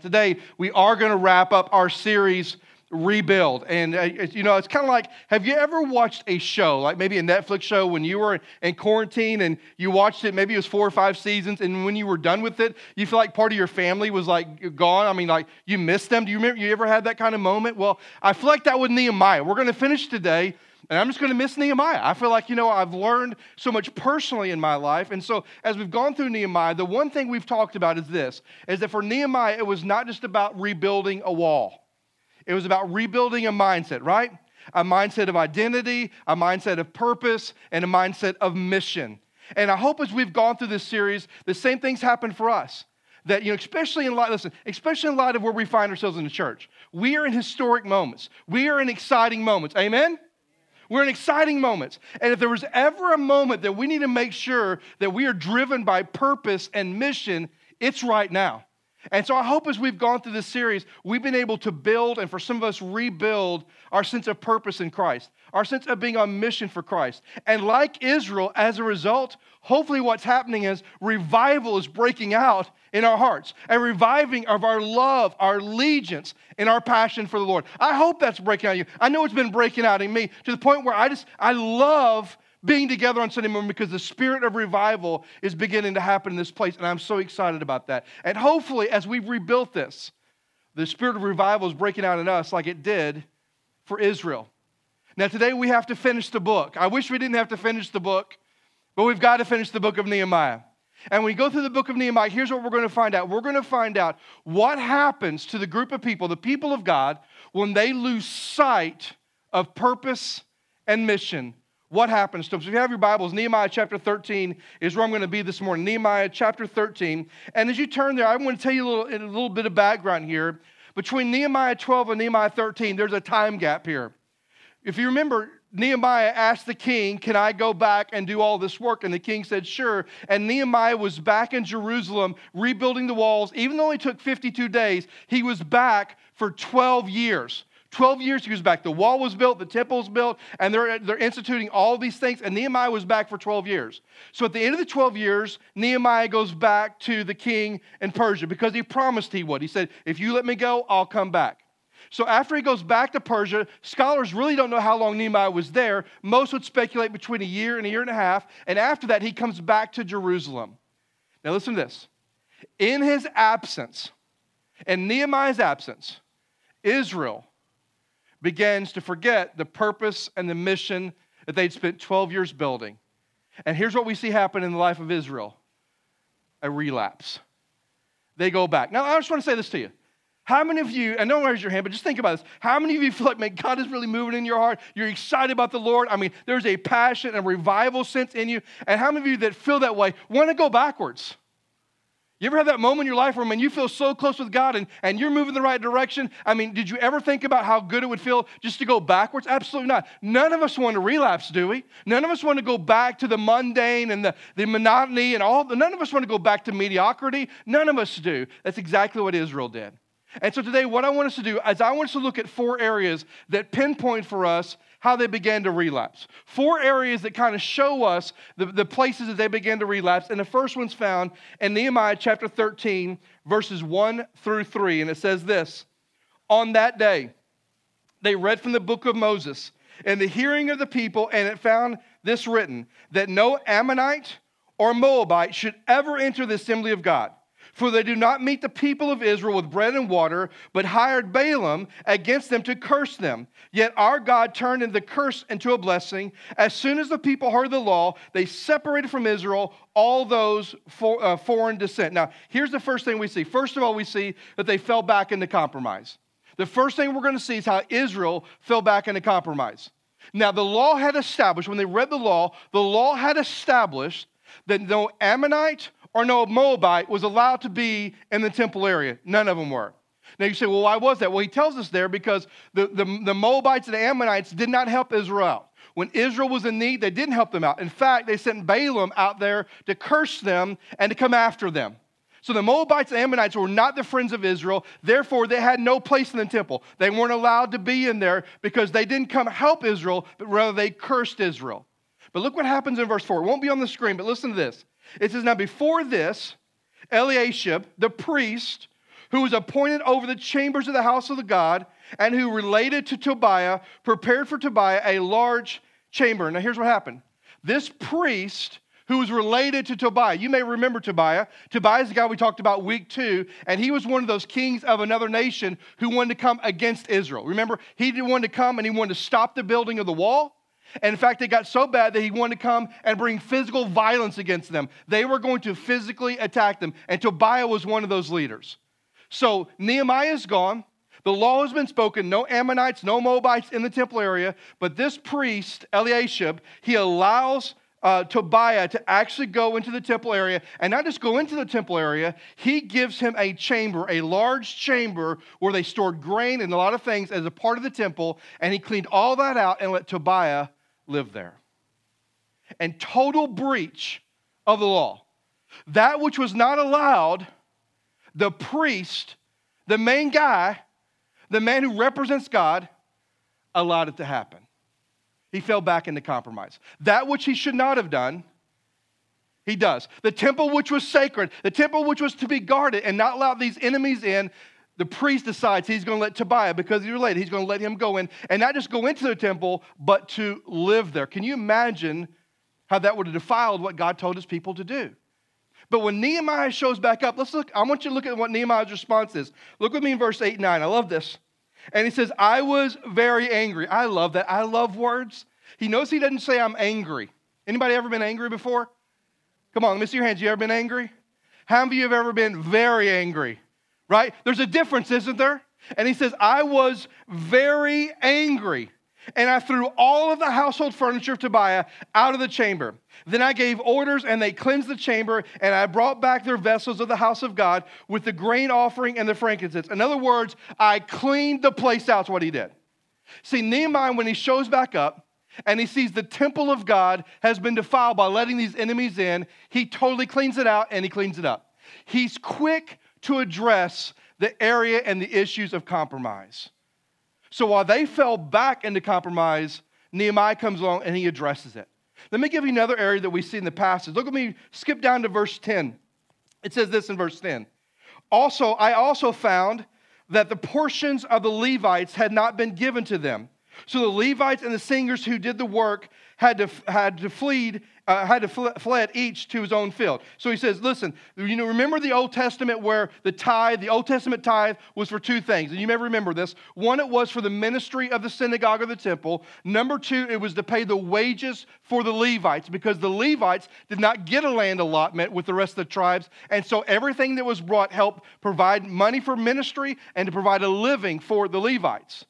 Today, we are going to wrap up our series, Rebuild. And, uh, you know, it's kind of like have you ever watched a show, like maybe a Netflix show, when you were in quarantine and you watched it, maybe it was four or five seasons, and when you were done with it, you feel like part of your family was like gone? I mean, like you missed them. Do you remember, you ever had that kind of moment? Well, I feel like that with Nehemiah. We're going to finish today and I'm just going to miss Nehemiah. I feel like, you know, I've learned so much personally in my life. And so as we've gone through Nehemiah, the one thing we've talked about is this, is that for Nehemiah, it was not just about rebuilding a wall. It was about rebuilding a mindset, right? A mindset of identity, a mindset of purpose, and a mindset of mission. And I hope as we've gone through this series, the same things happen for us that you know especially in light listen especially in light of where we find ourselves in the church we are in historic moments we are in exciting moments amen we're in exciting moments. And if there was ever a moment that we need to make sure that we are driven by purpose and mission, it's right now. And so I hope as we've gone through this series, we've been able to build and for some of us rebuild our sense of purpose in Christ, our sense of being on mission for Christ. And like Israel, as a result, hopefully what's happening is revival is breaking out in our hearts, a reviving of our love, our allegiance, and our passion for the Lord. I hope that's breaking out in you. I know it's been breaking out in me to the point where I just, I love being together on Sunday morning because the spirit of revival is beginning to happen in this place, and I'm so excited about that. And hopefully, as we've rebuilt this, the spirit of revival is breaking out in us like it did for Israel. Now, today we have to finish the book. I wish we didn't have to finish the book, but we've got to finish the book of Nehemiah. And when we go through the book of Nehemiah, here's what we're going to find out. We're going to find out what happens to the group of people, the people of God, when they lose sight of purpose and mission what happens to them. So if you have your Bibles, Nehemiah chapter 13 is where I'm going to be this morning. Nehemiah chapter 13. And as you turn there, I want to tell you a little, a little bit of background here. Between Nehemiah 12 and Nehemiah 13, there's a time gap here. If you remember, Nehemiah asked the king, Can I go back and do all this work? And the king said, Sure. And Nehemiah was back in Jerusalem rebuilding the walls. Even though it took 52 days, he was back for 12 years. 12 years he was back. The wall was built, the temple was built, and they're, they're instituting all these things. And Nehemiah was back for 12 years. So at the end of the 12 years, Nehemiah goes back to the king in Persia because he promised he would. He said, If you let me go, I'll come back. So after he goes back to Persia, scholars really don't know how long Nehemiah was there. Most would speculate between a year and a year and a half. And after that, he comes back to Jerusalem. Now listen to this. In his absence, in Nehemiah's absence, Israel begins to forget the purpose and the mission that they'd spent 12 years building. And here's what we see happen in the life of Israel a relapse. They go back. Now, I just want to say this to you. How many of you, and don't raise your hand, but just think about this. How many of you feel like, man, God is really moving in your heart? You're excited about the Lord. I mean, there's a passion and revival sense in you. And how many of you that feel that way want to go backwards? You ever have that moment in your life where, man, you feel so close with God and, and you're moving the right direction? I mean, did you ever think about how good it would feel just to go backwards? Absolutely not. None of us want to relapse, do we? None of us want to go back to the mundane and the, the monotony and all. None of us want to go back to mediocrity. None of us do. That's exactly what Israel did. And so today, what I want us to do is I want us to look at four areas that pinpoint for us how they began to relapse. Four areas that kind of show us the, the places that they began to relapse. And the first one's found in Nehemiah chapter 13, verses 1 through 3. And it says this On that day, they read from the book of Moses in the hearing of the people, and it found this written that no Ammonite or Moabite should ever enter the assembly of God for they do not meet the people of Israel with bread and water, but hired Balaam against them to curse them. Yet our God turned the curse into a blessing. As soon as the people heard the law, they separated from Israel all those for, uh, foreign descent. Now, here's the first thing we see. First of all, we see that they fell back into compromise. The first thing we're going to see is how Israel fell back into compromise. Now, the law had established, when they read the law, the law had established that no Ammonite or no Moabite was allowed to be in the temple area. None of them were. Now you say, well, why was that? Well, he tells us there because the, the, the Moabites and the Ammonites did not help Israel out. When Israel was in need, they didn't help them out. In fact, they sent Balaam out there to curse them and to come after them. So the Moabites and Ammonites were not the friends of Israel. Therefore, they had no place in the temple. They weren't allowed to be in there because they didn't come help Israel, but rather they cursed Israel. But look what happens in verse 4. It won't be on the screen, but listen to this. It says, Now before this, Eliashib, the priest, who was appointed over the chambers of the house of the God, and who related to Tobiah, prepared for Tobiah a large chamber. Now, here's what happened this priest who was related to Tobiah. You may remember Tobiah. Tobiah is the guy we talked about week two, and he was one of those kings of another nation who wanted to come against Israel. Remember, he didn't want to come and he wanted to stop the building of the wall. And in fact, it got so bad that he wanted to come and bring physical violence against them. They were going to physically attack them, and Tobiah was one of those leaders. So Nehemiah is gone. The law has been spoken no Ammonites, no Moabites in the temple area, but this priest, Eliashib, he allows uh, Tobiah to actually go into the temple area and not just go into the temple area, he gives him a chamber, a large chamber where they stored grain and a lot of things as a part of the temple, and he cleaned all that out and let Tobiah live there. And total breach of the law. That which was not allowed, the priest, the main guy, the man who represents God, allowed it to happen. He fell back into compromise. That which he should not have done, he does. The temple which was sacred, the temple which was to be guarded and not allow these enemies in, the priest decides he's going to let Tobiah, because he's related, he's going to let him go in and not just go into the temple, but to live there. Can you imagine how that would have defiled what God told his people to do? But when Nehemiah shows back up, let's look. I want you to look at what Nehemiah's response is. Look with me in verse 8 and 9. I love this. And he says, I was very angry. I love that. I love words. He knows he doesn't say I'm angry. Anybody ever been angry before? Come on, let me see your hands. You ever been angry? How many of you have ever been very angry? Right? There's a difference, isn't there? And he says, I was very angry. And I threw all of the household furniture of Tobiah out of the chamber. Then I gave orders, and they cleansed the chamber, and I brought back their vessels of the house of God with the grain offering and the frankincense. In other words, I cleaned the place out, is what he did. See, Nehemiah, when he shows back up and he sees the temple of God has been defiled by letting these enemies in, he totally cleans it out and he cleans it up. He's quick to address the area and the issues of compromise. So while they fell back into compromise, Nehemiah comes along and he addresses it. Let me give you another area that we see in the passage. Look at me, skip down to verse 10. It says this in verse 10. Also, I also found that the portions of the Levites had not been given to them. So the Levites and the singers who did the work had to, had to flee uh, had to fl- fled each to his own field. So he says, listen, you know, remember the Old Testament where the tithe, the Old Testament tithe was for two things, and you may remember this. One, it was for the ministry of the synagogue or the temple. Number two, it was to pay the wages for the Levites because the Levites did not get a land allotment with the rest of the tribes, and so everything that was brought helped provide money for ministry and to provide a living for the Levites.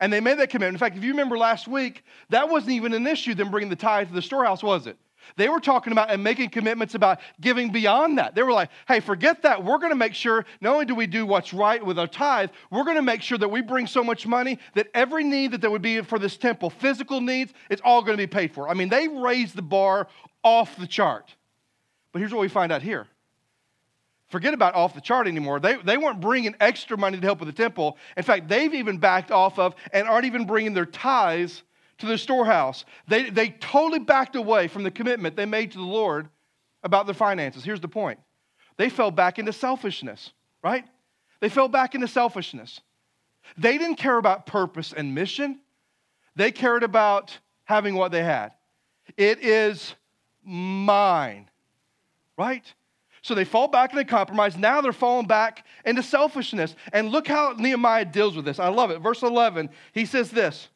And they made that commitment. In fact, if you remember last week, that wasn't even an issue, them bringing the tithe to the storehouse, was it? They were talking about and making commitments about giving beyond that. They were like, hey, forget that. We're going to make sure not only do we do what's right with our tithe, we're going to make sure that we bring so much money that every need that there would be for this temple, physical needs, it's all going to be paid for. I mean, they raised the bar off the chart. But here's what we find out here. Forget about off the chart anymore. They, they weren't bringing extra money to help with the temple. In fact, they've even backed off of and aren't even bringing their tithes to the storehouse. They, they totally backed away from the commitment they made to the Lord about their finances. Here's the point they fell back into selfishness, right? They fell back into selfishness. They didn't care about purpose and mission, they cared about having what they had. It is mine, right? So they fall back into compromise. Now they're falling back into selfishness. And look how Nehemiah deals with this. I love it. Verse 11, he says this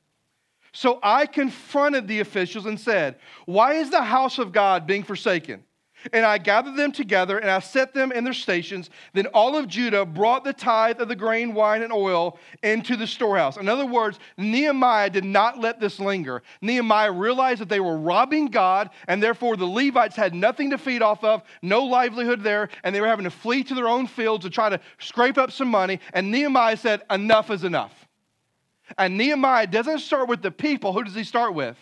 so I confronted the officials and said, Why is the house of God being forsaken? And I gathered them together and I set them in their stations. Then all of Judah brought the tithe of the grain, wine, and oil into the storehouse. In other words, Nehemiah did not let this linger. Nehemiah realized that they were robbing God, and therefore the Levites had nothing to feed off of, no livelihood there, and they were having to flee to their own fields to try to scrape up some money. And Nehemiah said, Enough is enough. And Nehemiah doesn't start with the people. Who does he start with?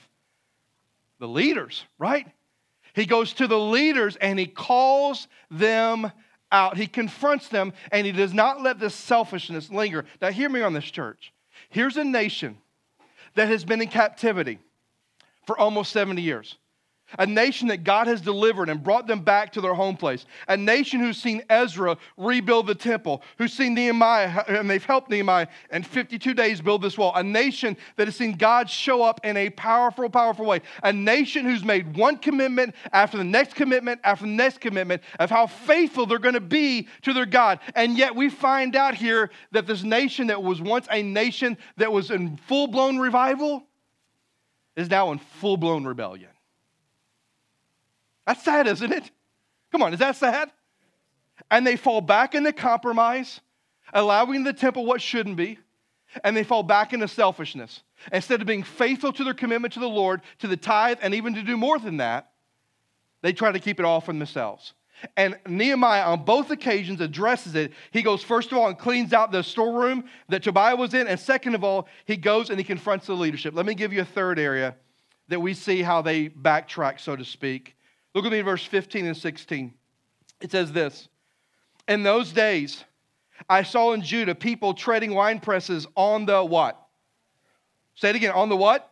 The leaders, right? He goes to the leaders and he calls them out. He confronts them and he does not let this selfishness linger. Now, hear me on this, church. Here's a nation that has been in captivity for almost 70 years. A nation that God has delivered and brought them back to their home place, a nation who's seen Ezra rebuild the temple, who's seen Nehemiah, and they've helped Nehemiah in 52 days build this wall, a nation that has seen God show up in a powerful, powerful way, a nation who's made one commitment after the next commitment after the next commitment of how faithful they're going to be to their God. And yet we find out here that this nation that was once a nation that was in full blown revival is now in full blown rebellion. That's sad, isn't it? Come on, is that sad? And they fall back into compromise, allowing the temple what shouldn't be, and they fall back into selfishness. Instead of being faithful to their commitment to the Lord, to the tithe, and even to do more than that, they try to keep it all for themselves. And Nehemiah, on both occasions, addresses it. He goes, first of all, and cleans out the storeroom that Tobiah was in. And second of all, he goes and he confronts the leadership. Let me give you a third area that we see how they backtrack, so to speak. Look at me in verse 15 and 16. It says this In those days, I saw in Judah people treading wine presses on the what? Say it again, on the what?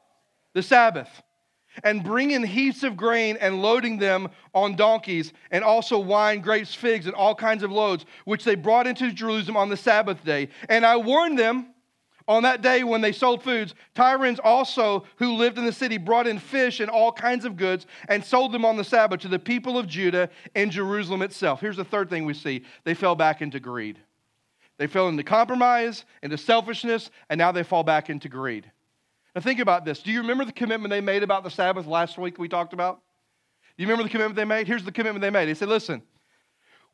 The Sabbath. And bringing heaps of grain and loading them on donkeys, and also wine, grapes, figs, and all kinds of loads, which they brought into Jerusalem on the Sabbath day. And I warned them on that day, when they sold foods, Tyrians also, who lived in the city, brought in fish and all kinds of goods and sold them on the Sabbath to the people of Judah and Jerusalem itself. Here's the third thing we see they fell back into greed. They fell into compromise, into selfishness, and now they fall back into greed. Now, think about this. Do you remember the commitment they made about the Sabbath last week we talked about? Do you remember the commitment they made? Here's the commitment they made. They said, listen,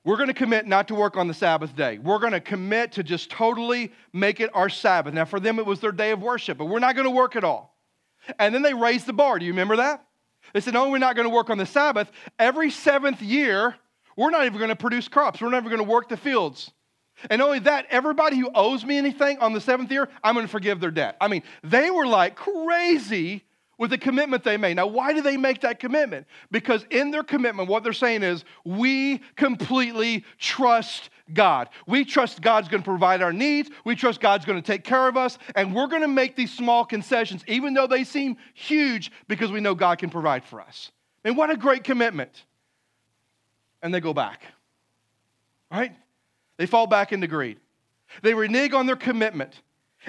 we're going to commit not to work on the Sabbath day. We're going to commit to just totally make it our Sabbath. Now, for them, it was their day of worship, but we're not going to work at all. And then they raised the bar. Do you remember that? They said, no, we're not going to work on the Sabbath. Every seventh year, we're not even going to produce crops. We're never going to work the fields. And only that, everybody who owes me anything on the seventh year, I'm going to forgive their debt. I mean, they were like crazy with the commitment they made. Now, why do they make that commitment? Because in their commitment, what they're saying is, we completely trust God. We trust God's going to provide our needs. We trust God's going to take care of us. And we're going to make these small concessions, even though they seem huge, because we know God can provide for us. And what a great commitment. And they go back, right? They fall back into greed. They renege on their commitment.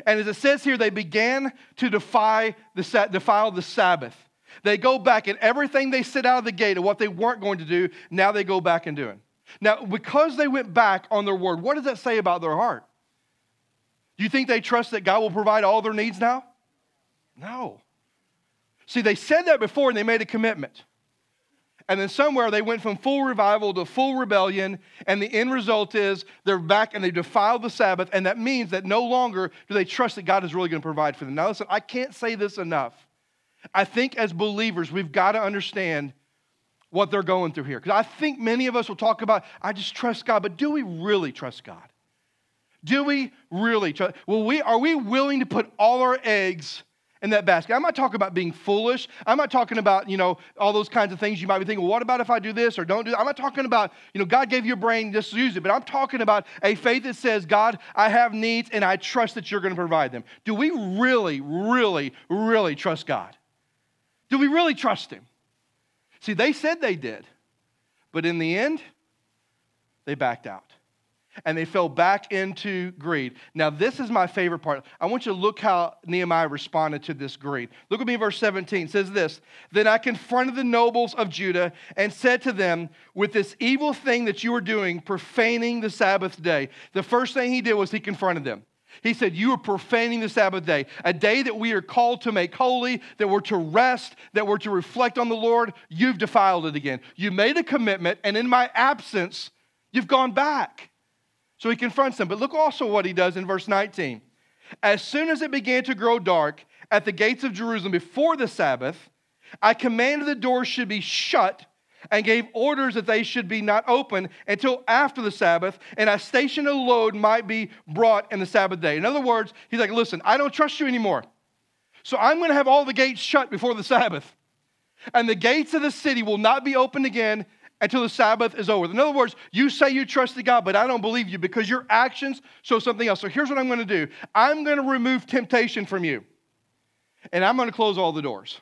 And as it says here, they began to defy the, defile the Sabbath. They go back and everything they said out of the gate of what they weren't going to do, now they go back and do it. Now, because they went back on their word, what does that say about their heart? Do you think they trust that God will provide all their needs now? No. See, they said that before and they made a commitment. And then somewhere they went from full revival to full rebellion. And the end result is they're back and they defile the Sabbath. And that means that no longer do they trust that God is really going to provide for them. Now, listen, I can't say this enough. I think as believers, we've got to understand what they're going through here. Because I think many of us will talk about, I just trust God, but do we really trust God? Do we really trust? Well, we, are we willing to put all our eggs in that basket. I'm not talking about being foolish. I'm not talking about, you know, all those kinds of things you might be thinking, well, what about if I do this or don't do that? I'm not talking about, you know, God gave you a brain, just use it. But I'm talking about a faith that says, God, I have needs and I trust that you're going to provide them. Do we really, really, really trust God? Do we really trust Him? See, they said they did, but in the end, they backed out and they fell back into greed. Now, this is my favorite part. I want you to look how Nehemiah responded to this greed. Look at me, verse 17 it says this Then I confronted the nobles of Judah and said to them, With this evil thing that you are doing, profaning the Sabbath day. The first thing he did was he confronted them. He said, You are profaning the Sabbath day, a day that we are called to make holy, that we're to rest, that we're to reflect on the Lord. You've defiled it again. You made a commitment, and in my absence, you've gone back. So he confronts them. But look also what he does in verse 19. As soon as it began to grow dark at the gates of Jerusalem before the Sabbath, I commanded the doors should be shut and gave orders that they should be not open until after the Sabbath, and I stationed a load might be brought in the Sabbath day. In other words, he's like, listen, I don't trust you anymore. So I'm going to have all the gates shut before the Sabbath. And the gates of the city will not be opened again until the Sabbath is over. In other words, you say you trust trusted God, but I don't believe you because your actions show something else. So here's what I'm going to do I'm going to remove temptation from you, and I'm going to close all the doors.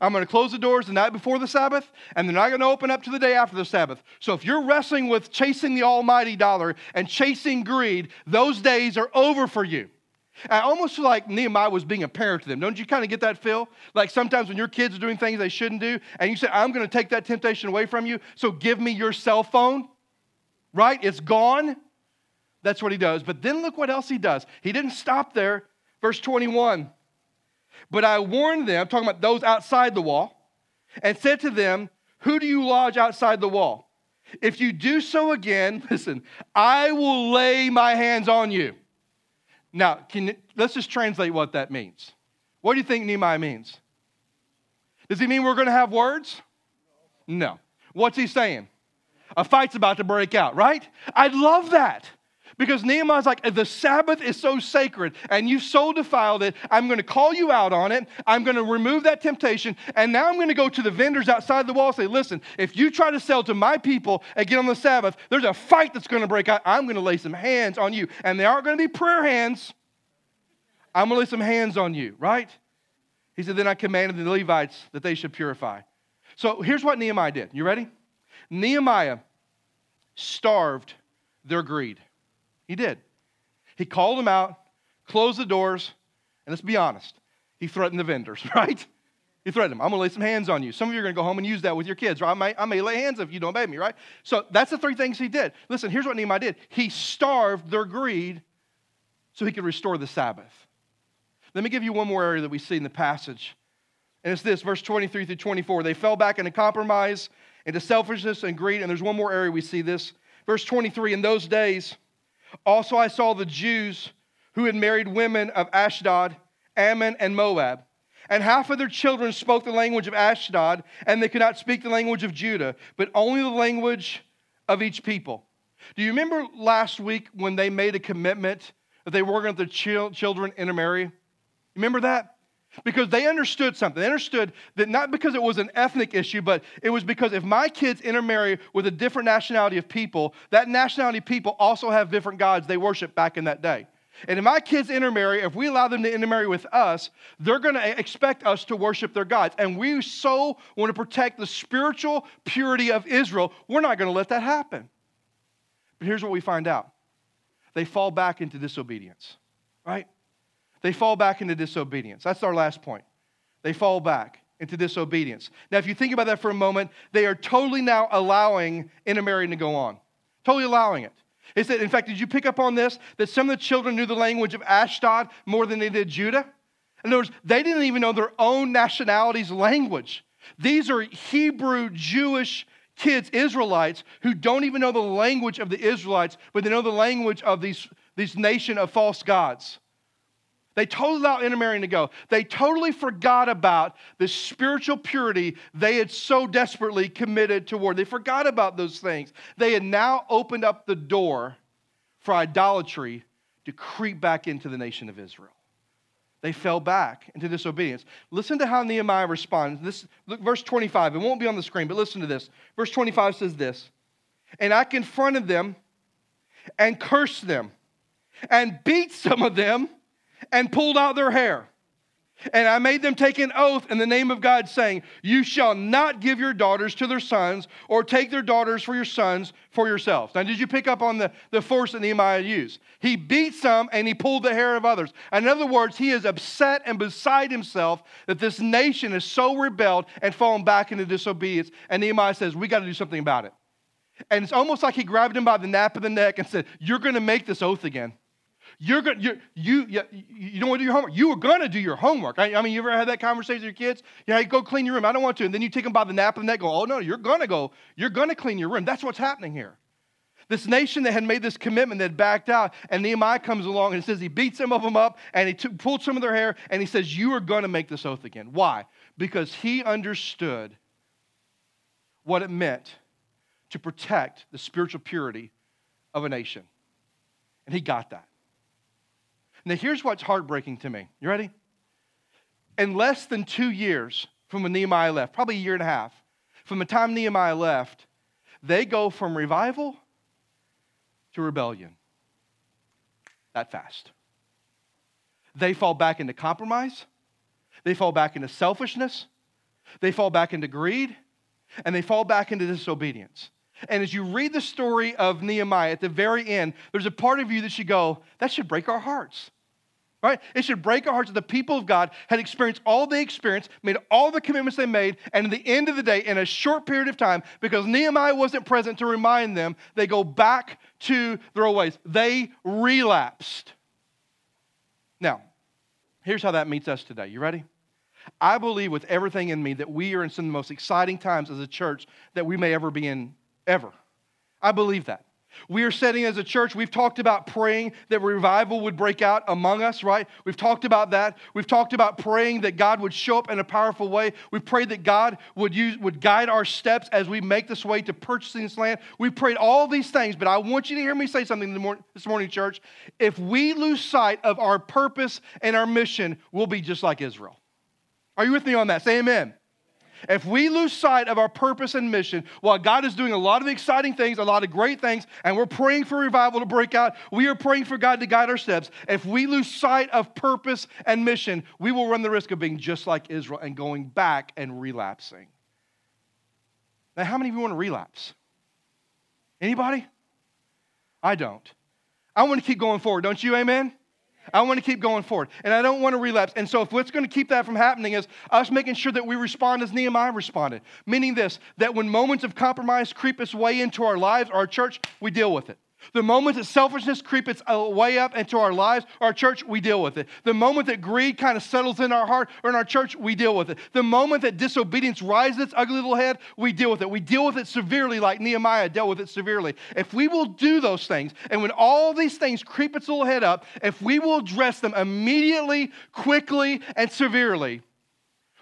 I'm going to close the doors the night before the Sabbath, and they're not going to open up to the day after the Sabbath. So if you're wrestling with chasing the almighty dollar and chasing greed, those days are over for you. I almost feel like Nehemiah was being a parent to them. Don't you kind of get that feel? Like sometimes when your kids are doing things they shouldn't do, and you say, I'm going to take that temptation away from you, so give me your cell phone, right? It's gone. That's what he does. But then look what else he does. He didn't stop there. Verse 21 But I warned them, talking about those outside the wall, and said to them, Who do you lodge outside the wall? If you do so again, listen, I will lay my hands on you. Now, can, let's just translate what that means. What do you think Nehemiah means? Does he mean we're going to have words? No. What's he saying? A fight's about to break out, right? I love that. Because Nehemiah's like, the Sabbath is so sacred and you so defiled it. I'm going to call you out on it. I'm going to remove that temptation. And now I'm going to go to the vendors outside the wall and say, listen, if you try to sell to my people again on the Sabbath, there's a fight that's going to break out. I'm going to lay some hands on you. And they aren't going to be prayer hands. I'm going to lay some hands on you, right? He said, then I commanded the Levites that they should purify. So here's what Nehemiah did. You ready? Nehemiah starved their greed. He did. He called them out, closed the doors, and let's be honest, he threatened the vendors, right? He threatened them. I'm to lay some hands on you. Some of you are to go home and use that with your kids, right? I may, I may lay hands if you don't obey me, right? So that's the three things he did. Listen, here's what Nehemiah did. He starved their greed so he could restore the Sabbath. Let me give you one more area that we see in the passage. And it's this, verse 23 through 24. They fell back into compromise, into selfishness and greed. And there's one more area we see this. Verse 23 In those days, also, I saw the Jews who had married women of Ashdod, Ammon, and Moab. And half of their children spoke the language of Ashdod, and they could not speak the language of Judah, but only the language of each people. Do you remember last week when they made a commitment that they were going to let children intermarry? Remember that? Because they understood something. They understood that not because it was an ethnic issue, but it was because if my kids intermarry with a different nationality of people, that nationality of people also have different gods they worship back in that day. And if my kids intermarry, if we allow them to intermarry with us, they're going to expect us to worship their gods. And we so want to protect the spiritual purity of Israel, we're not going to let that happen. But here's what we find out they fall back into disobedience, right? They fall back into disobedience. That's our last point. They fall back into disobedience. Now, if you think about that for a moment, they are totally now allowing intermarrying to go on. Totally allowing it. It said, in fact, did you pick up on this? That some of the children knew the language of Ashdod more than they did Judah? In other words, they didn't even know their own nationality's language. These are Hebrew Jewish kids, Israelites, who don't even know the language of the Israelites, but they know the language of these, this nation of false gods. They totally allowed intermarrying to go. They totally forgot about the spiritual purity they had so desperately committed toward. They forgot about those things. They had now opened up the door for idolatry to creep back into the nation of Israel. They fell back into disobedience. Listen to how Nehemiah responds. This look, verse 25. It won't be on the screen, but listen to this. Verse 25 says this. And I confronted them and cursed them and beat some of them and pulled out their hair. And I made them take an oath in the name of God, saying, You shall not give your daughters to their sons, or take their daughters for your sons for yourselves. Now, did you pick up on the, the force that Nehemiah used? He beat some and he pulled the hair of others. In other words, he is upset and beside himself that this nation is so rebelled and fallen back into disobedience. And Nehemiah says, We got to do something about it. And it's almost like he grabbed him by the nape of the neck and said, You're going to make this oath again. You're going you you you, don't want to do your homework. You are going to do your homework. I, I, mean, you ever had that conversation with your kids? You know, go clean your room. I don't want to. And then you take them by the nape of the neck. Go, oh no, you're going to go. You're going to clean your room. That's what's happening here. This nation that had made this commitment that backed out, and Nehemiah comes along and says he beats some of them up and he took, pulled some of their hair and he says, You are going to make this oath again. Why? Because he understood what it meant to protect the spiritual purity of a nation. And he got that. Now, here's what's heartbreaking to me. You ready? In less than two years from when Nehemiah left, probably a year and a half, from the time Nehemiah left, they go from revival to rebellion. That fast. They fall back into compromise. They fall back into selfishness. they fall back into greed, and they fall back into disobedience. And as you read the story of Nehemiah at the very end, there's a part of you that should go, that should break our hearts. Right? It should break our hearts that the people of God had experienced all they experienced, made all the commitments they made, and at the end of the day, in a short period of time, because Nehemiah wasn't present to remind them, they go back to their old ways. They relapsed. Now, here's how that meets us today. You ready? I believe with everything in me that we are in some of the most exciting times as a church that we may ever be in, ever. I believe that. We are setting as a church, we've talked about praying that revival would break out among us, right? We've talked about that. We've talked about praying that God would show up in a powerful way. We've prayed that God would use would guide our steps as we make this way to purchasing this land. We prayed all these things, but I want you to hear me say something this morning, church. If we lose sight of our purpose and our mission, we'll be just like Israel. Are you with me on that? Say amen. If we lose sight of our purpose and mission, while God is doing a lot of exciting things, a lot of great things, and we're praying for revival to break out, we are praying for God to guide our steps. If we lose sight of purpose and mission, we will run the risk of being just like Israel and going back and relapsing. Now, how many of you want to relapse? Anybody? I don't. I want to keep going forward, don't you? Amen? I want to keep going forward. And I don't want to relapse. And so, if what's going to keep that from happening is us making sure that we respond as Nehemiah responded, meaning this that when moments of compromise creep its way into our lives, or our church, we deal with it. The moment that selfishness creeps its way up into our lives, our church, we deal with it. The moment that greed kind of settles in our heart or in our church, we deal with it. The moment that disobedience rises its ugly little head, we deal with it. We deal with it severely, like Nehemiah dealt with it severely. If we will do those things, and when all these things creep its little head up, if we will address them immediately, quickly, and severely,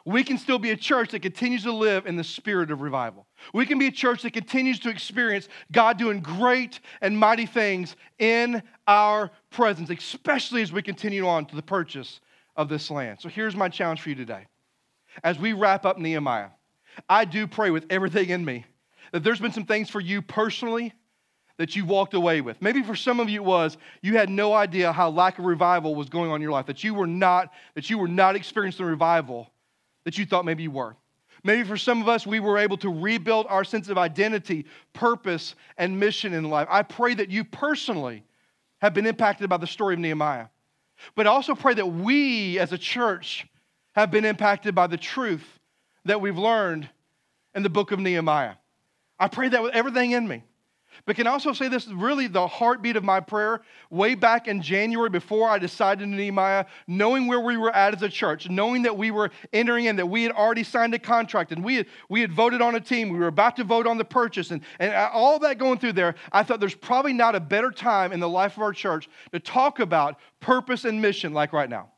we can still be a church that continues to live in the spirit of revival. We can be a church that continues to experience God doing great and mighty things in our presence, especially as we continue on to the purchase of this land. So here's my challenge for you today. As we wrap up Nehemiah, I do pray with everything in me that there's been some things for you personally that you walked away with. Maybe for some of you it was you had no idea how lack of revival was going on in your life, that you were not, that you were not experiencing the revival that you thought maybe you were. Maybe for some of us, we were able to rebuild our sense of identity, purpose, and mission in life. I pray that you personally have been impacted by the story of Nehemiah. But I also pray that we as a church have been impacted by the truth that we've learned in the book of Nehemiah. I pray that with everything in me. But can I also say this really the heartbeat of my prayer way back in January before I decided in Nehemiah, knowing where we were at as a church, knowing that we were entering in, that we had already signed a contract and we had, we had voted on a team, we were about to vote on the purchase, and, and all that going through there, I thought there's probably not a better time in the life of our church to talk about purpose and mission like right now.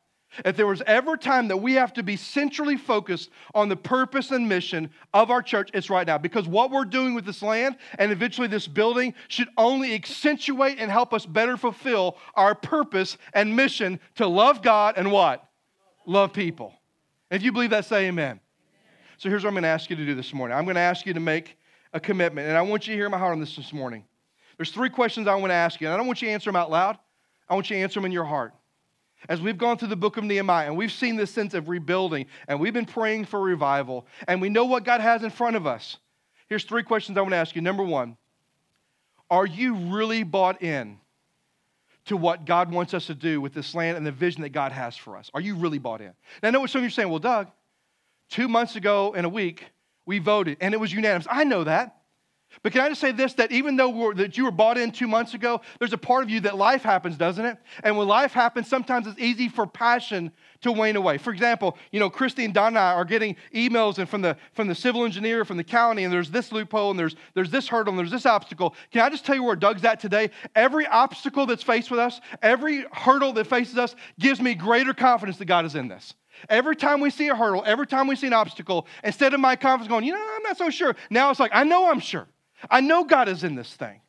If there was ever time that we have to be centrally focused on the purpose and mission of our church, it's right now. Because what we're doing with this land and eventually this building should only accentuate and help us better fulfill our purpose and mission to love God and what? Love people. If you believe that, say amen. So here's what I'm going to ask you to do this morning I'm going to ask you to make a commitment. And I want you to hear my heart on this this morning. There's three questions I want to ask you. And I don't want you to answer them out loud, I want you to answer them in your heart. As we've gone through the book of Nehemiah and we've seen this sense of rebuilding and we've been praying for revival and we know what God has in front of us. Here's three questions I want to ask you. Number one, are you really bought in to what God wants us to do with this land and the vision that God has for us? Are you really bought in? Now, I know what some of you are saying. Well, Doug, two months ago in a week, we voted and it was unanimous. I know that. But can I just say this that even though that you were bought in two months ago, there's a part of you that life happens, doesn't it? And when life happens, sometimes it's easy for passion to wane away. For example, you know, Christy and Don and I are getting emails and from the from the civil engineer, from the county, and there's this loophole and there's there's this hurdle and there's this obstacle. Can I just tell you where Doug's at today? Every obstacle that's faced with us, every hurdle that faces us gives me greater confidence that God is in this. Every time we see a hurdle, every time we see an obstacle, instead of my confidence going, you know, I'm not so sure, now it's like, I know I'm sure. I know God is in this thing.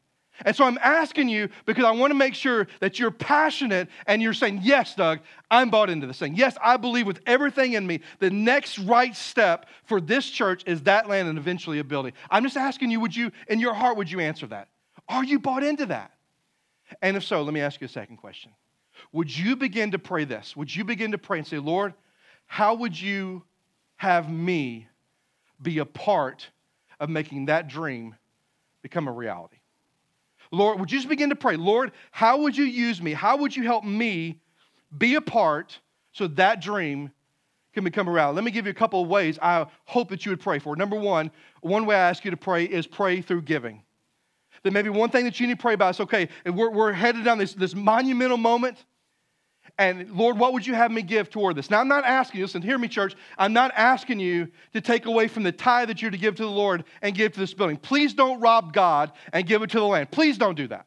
And so I'm asking you because I want to make sure that you're passionate and you're saying, Yes, Doug, I'm bought into this thing. Yes, I believe with everything in me, the next right step for this church is that land and eventually a building. I'm just asking you, would you, in your heart, would you answer that? Are you bought into that? And if so, let me ask you a second question. Would you begin to pray this? Would you begin to pray and say, Lord, how would you have me be a part of making that dream become a reality. Lord, would you just begin to pray? Lord, how would you use me? How would you help me be a part so that dream can become a reality? Let me give you a couple of ways I hope that you would pray for. Number one, one way I ask you to pray is pray through giving. That maybe one thing that you need to pray about is okay, we're, we're headed down this, this monumental moment. And Lord, what would you have me give toward this? Now, I'm not asking you, listen, hear me, church. I'm not asking you to take away from the tithe that you're to give to the Lord and give to this building. Please don't rob God and give it to the land. Please don't do that.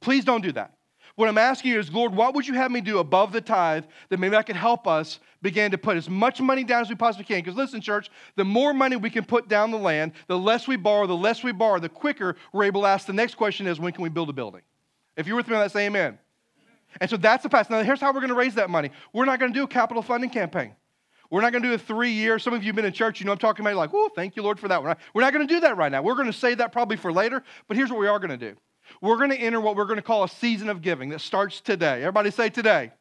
Please don't do that. What I'm asking you is, Lord, what would you have me do above the tithe that maybe I could help us begin to put as much money down as we possibly can? Because listen, church, the more money we can put down the land, the less we borrow, the less we borrow, the quicker we're able to ask the next question is, when can we build a building? If you're with me on that, say amen. And so that's the past. Now, here's how we're going to raise that money. We're not going to do a capital funding campaign. We're not going to do a three year. Some of you have been in church, you know I'm talking about, like, oh, thank you, Lord, for that. Not, we're not going to do that right now. We're going to save that probably for later. But here's what we are going to do we're going to enter what we're going to call a season of giving that starts today. Everybody say today.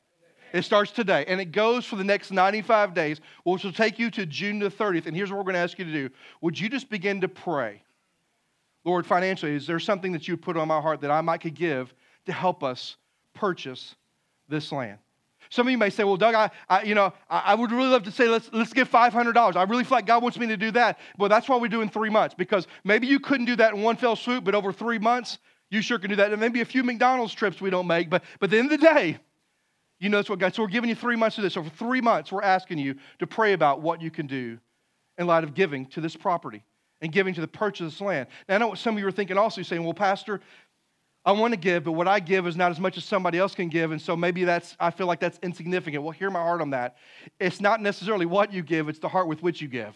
It starts today, and it goes for the next 95 days, which will take you to June the 30th. And here's what we're going to ask you to do Would you just begin to pray? Lord, financially, is there something that you put on my heart that I might could give to help us purchase this land. Some of you may say, well, Doug, I, I you know, I, I, would really love to say, let's, let's give $500. I really feel like God wants me to do that. Well, that's why we do in three months, because maybe you couldn't do that in one fell swoop, but over three months, you sure can do that. And maybe a few McDonald's trips we don't make, but, but at the end of the day, you know that's what God, so we're giving you three months to this. So for three months, we're asking you to pray about what you can do in light of giving to this property and giving to the purchase of this land. Now, I know what some of you are thinking also, saying, well, Pastor, I want to give, but what I give is not as much as somebody else can give. And so maybe that's, I feel like that's insignificant. Well, hear my heart on that. It's not necessarily what you give, it's the heart with which you give.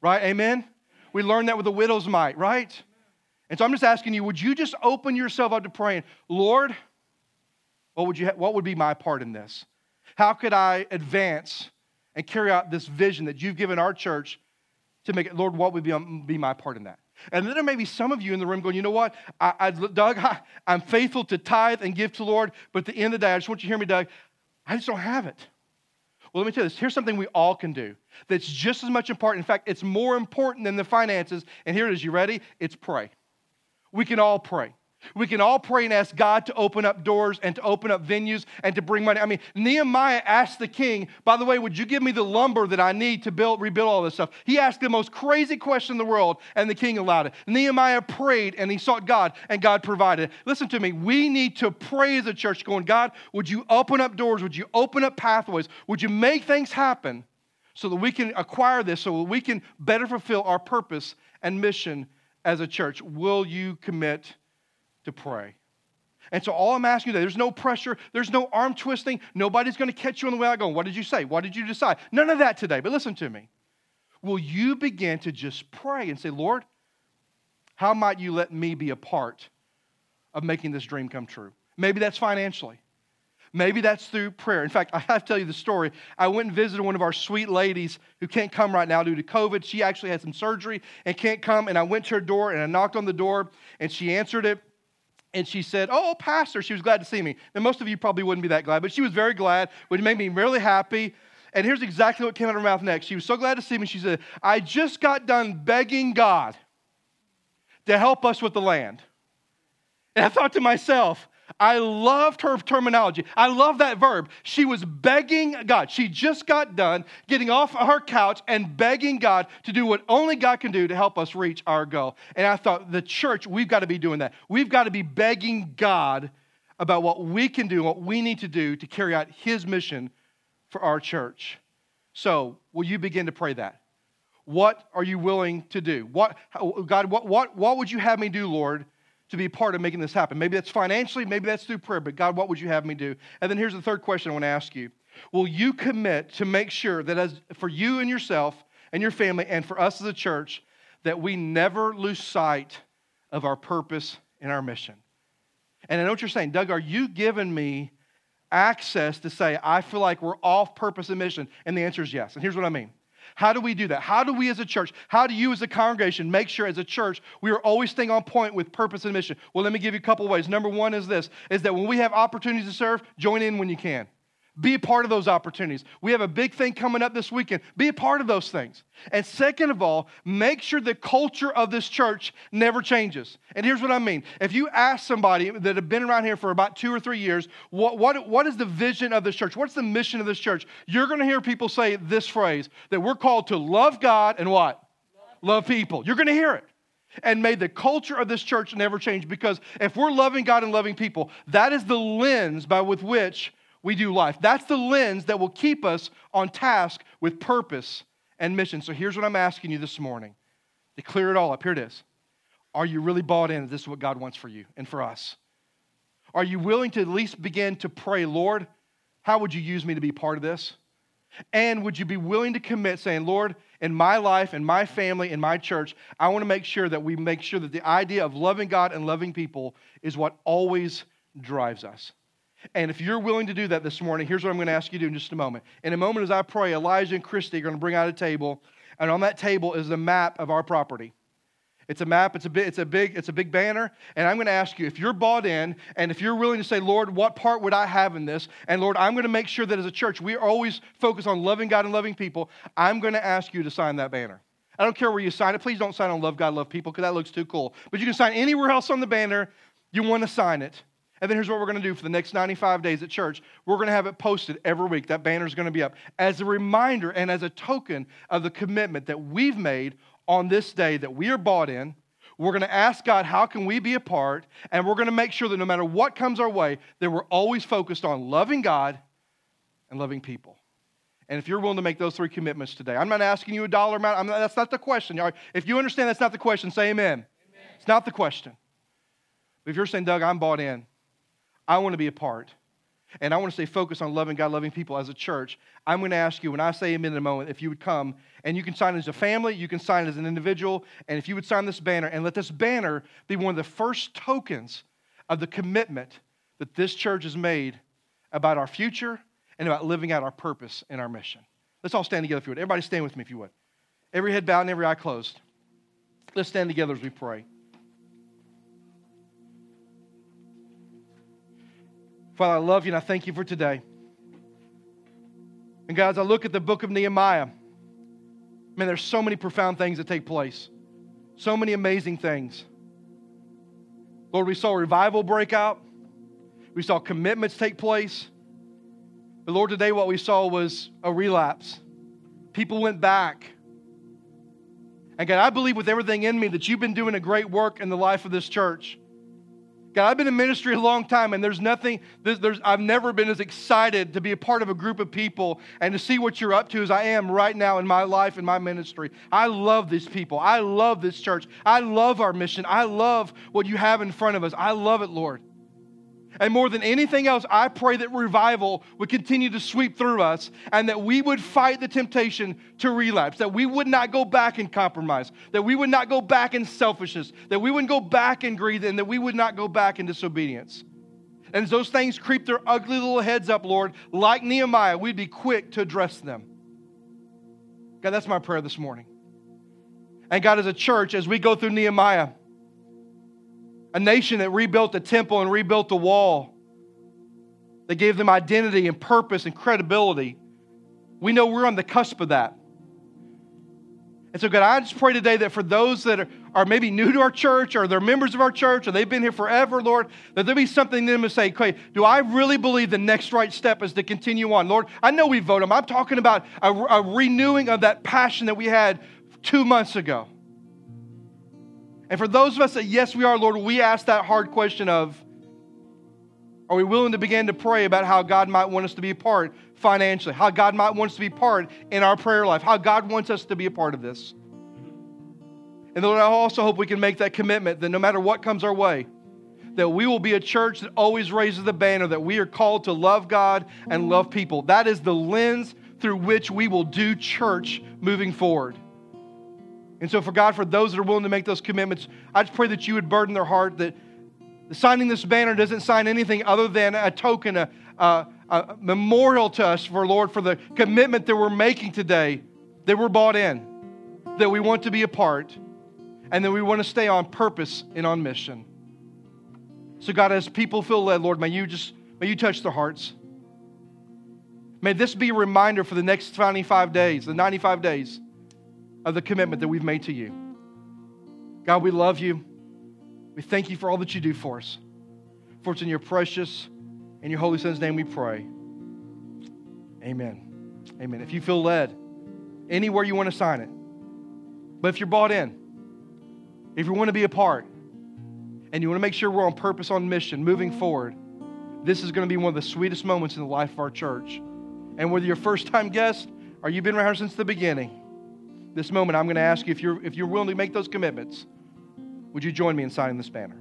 Right? Amen? We learned that with the widow's mite, right? And so I'm just asking you, would you just open yourself up to praying, Lord, what would, you ha- what would be my part in this? How could I advance and carry out this vision that you've given our church to make it, Lord, what would be, um, be my part in that? And then there may be some of you in the room going, you know what? I, I, Doug, I, I'm faithful to tithe and give to the Lord, but at the end of the day, I just want you to hear me, Doug, I just don't have it. Well, let me tell you this. Here's something we all can do that's just as much important. In fact, it's more important than the finances. And here it is. You ready? It's pray. We can all pray. We can all pray and ask God to open up doors and to open up venues and to bring money. I mean, Nehemiah asked the king, by the way, would you give me the lumber that I need to build, rebuild all this stuff? He asked the most crazy question in the world, and the king allowed it. Nehemiah prayed and he sought God, and God provided. Listen to me. We need to pray as a church, going, God, would you open up doors? Would you open up pathways? Would you make things happen so that we can acquire this, so that we can better fulfill our purpose and mission as a church? Will you commit? To pray. And so all I'm asking you today, there's no pressure, there's no arm twisting, nobody's going to catch you on the way out going, what did you say? What did you decide? None of that today, but listen to me. Will you begin to just pray and say, Lord, how might you let me be a part of making this dream come true? Maybe that's financially. Maybe that's through prayer. In fact, I have to tell you the story. I went and visited one of our sweet ladies who can't come right now due to COVID. She actually had some surgery and can't come. And I went to her door and I knocked on the door and she answered it and she said, Oh, Pastor, she was glad to see me. And most of you probably wouldn't be that glad, but she was very glad, which made me really happy. And here's exactly what came out of her mouth next. She was so glad to see me. She said, I just got done begging God to help us with the land. And I thought to myself, I loved her terminology. I love that verb. She was begging God. She just got done getting off her couch and begging God to do what only God can do to help us reach our goal. And I thought, the church, we've got to be doing that. We've got to be begging God about what we can do, what we need to do to carry out His mission for our church. So, will you begin to pray that? What are you willing to do? What, God, what, what, what would you have me do, Lord? To be a part of making this happen. Maybe that's financially, maybe that's through prayer, but God, what would you have me do? And then here's the third question I want to ask you Will you commit to make sure that as for you and yourself and your family and for us as a church, that we never lose sight of our purpose and our mission? And I know what you're saying, Doug, are you giving me access to say, I feel like we're off purpose and mission? And the answer is yes. And here's what I mean. How do we do that? How do we as a church, how do you as a congregation make sure as a church we are always staying on point with purpose and mission? Well, let me give you a couple ways. Number one is this is that when we have opportunities to serve, join in when you can. Be a part of those opportunities. We have a big thing coming up this weekend. Be a part of those things. And second of all, make sure the culture of this church never changes. And here's what I mean. If you ask somebody that have been around here for about two or three years, what, what, what is the vision of this church? What's the mission of this church? You're going to hear people say this phrase that we're called to love God and what? Love people. You're going to hear it. And may the culture of this church never change because if we're loving God and loving people, that is the lens by with which we do life. That's the lens that will keep us on task with purpose and mission. So here's what I'm asking you this morning to clear it all up. Here it is. Are you really bought in that this is what God wants for you and for us? Are you willing to at least begin to pray, Lord, how would you use me to be part of this? And would you be willing to commit saying, Lord, in my life, in my family, in my church, I want to make sure that we make sure that the idea of loving God and loving people is what always drives us. And if you're willing to do that this morning, here's what I'm going to ask you to do in just a moment. In a moment, as I pray, Elijah and Christy are going to bring out a table, and on that table is a map of our property. It's a map, it's a, big, it's, a big, it's a big banner, and I'm going to ask you if you're bought in and if you're willing to say, Lord, what part would I have in this? And Lord, I'm going to make sure that as a church, we always focused on loving God and loving people. I'm going to ask you to sign that banner. I don't care where you sign it. Please don't sign on Love God, Love People because that looks too cool. But you can sign anywhere else on the banner you want to sign it. And then here's what we're going to do for the next 95 days at church. We're going to have it posted every week. That banner is going to be up as a reminder and as a token of the commitment that we've made on this day that we are bought in. We're going to ask God, how can we be a part? And we're going to make sure that no matter what comes our way, that we're always focused on loving God and loving people. And if you're willing to make those three commitments today, I'm not asking you a dollar amount. Not, that's not the question. If you understand that's not the question, say amen. amen. It's not the question. But if you're saying, Doug, I'm bought in, I want to be a part. And I want to stay focused on loving God, loving people as a church. I'm going to ask you, when I say amen in a moment, if you would come and you can sign as a family, you can sign as an individual, and if you would sign this banner and let this banner be one of the first tokens of the commitment that this church has made about our future and about living out our purpose and our mission. Let's all stand together if you would. Everybody stand with me if you would. Every head bowed and every eye closed. Let's stand together as we pray. Father, I love you and I thank you for today. And guys, I look at the book of Nehemiah, man, there's so many profound things that take place, so many amazing things. Lord, we saw revival break out, we saw commitments take place. But Lord, today what we saw was a relapse. People went back. And God, I believe with everything in me that you've been doing a great work in the life of this church. God, I've been in ministry a long time, and there's nothing, there's, there's, I've never been as excited to be a part of a group of people and to see what you're up to as I am right now in my life and my ministry. I love these people. I love this church. I love our mission. I love what you have in front of us. I love it, Lord. And more than anything else, I pray that revival would continue to sweep through us and that we would fight the temptation to relapse, that we would not go back in compromise, that we would not go back in selfishness, that we wouldn't go back in greed, and that we would not go back in disobedience. And as those things creep their ugly little heads up, Lord, like Nehemiah, we'd be quick to address them. God, that's my prayer this morning. And God, as a church, as we go through Nehemiah, a nation that rebuilt the temple and rebuilt the wall, that gave them identity and purpose and credibility. We know we're on the cusp of that. And so, God, I just pray today that for those that are, are maybe new to our church or they're members of our church or they've been here forever, Lord, that there be something in them to say, okay, do I really believe the next right step is to continue on? Lord, I know we vote them. I'm talking about a, a renewing of that passion that we had two months ago. And for those of us that, yes, we are, Lord, we ask that hard question of, are we willing to begin to pray about how God might want us to be a part financially, how God might want us to be a part in our prayer life, how God wants us to be a part of this? And Lord, I also hope we can make that commitment that no matter what comes our way, that we will be a church that always raises the banner that we are called to love God and love people. That is the lens through which we will do church moving forward. And so, for God, for those that are willing to make those commitments, I just pray that you would burden their heart that signing this banner doesn't sign anything other than a token, a, a, a memorial to us for Lord, for the commitment that we're making today, that we're bought in, that we want to be a part, and that we want to stay on purpose and on mission. So, God, as people feel led, Lord, may you just may you touch their hearts. May this be a reminder for the next 95 days, the 95 days of the commitment that we've made to you. God, we love you. We thank you for all that you do for us. For it's in your precious and your holy son's name we pray. Amen. Amen. If you feel led, anywhere you want to sign it. But if you're bought in, if you want to be a part, and you want to make sure we're on purpose, on mission, moving forward, this is going to be one of the sweetest moments in the life of our church. And whether you're a first time guest or you've been around here since the beginning, this moment I'm going to ask you if you're, if you're willing to make those commitments, would you join me in signing this banner?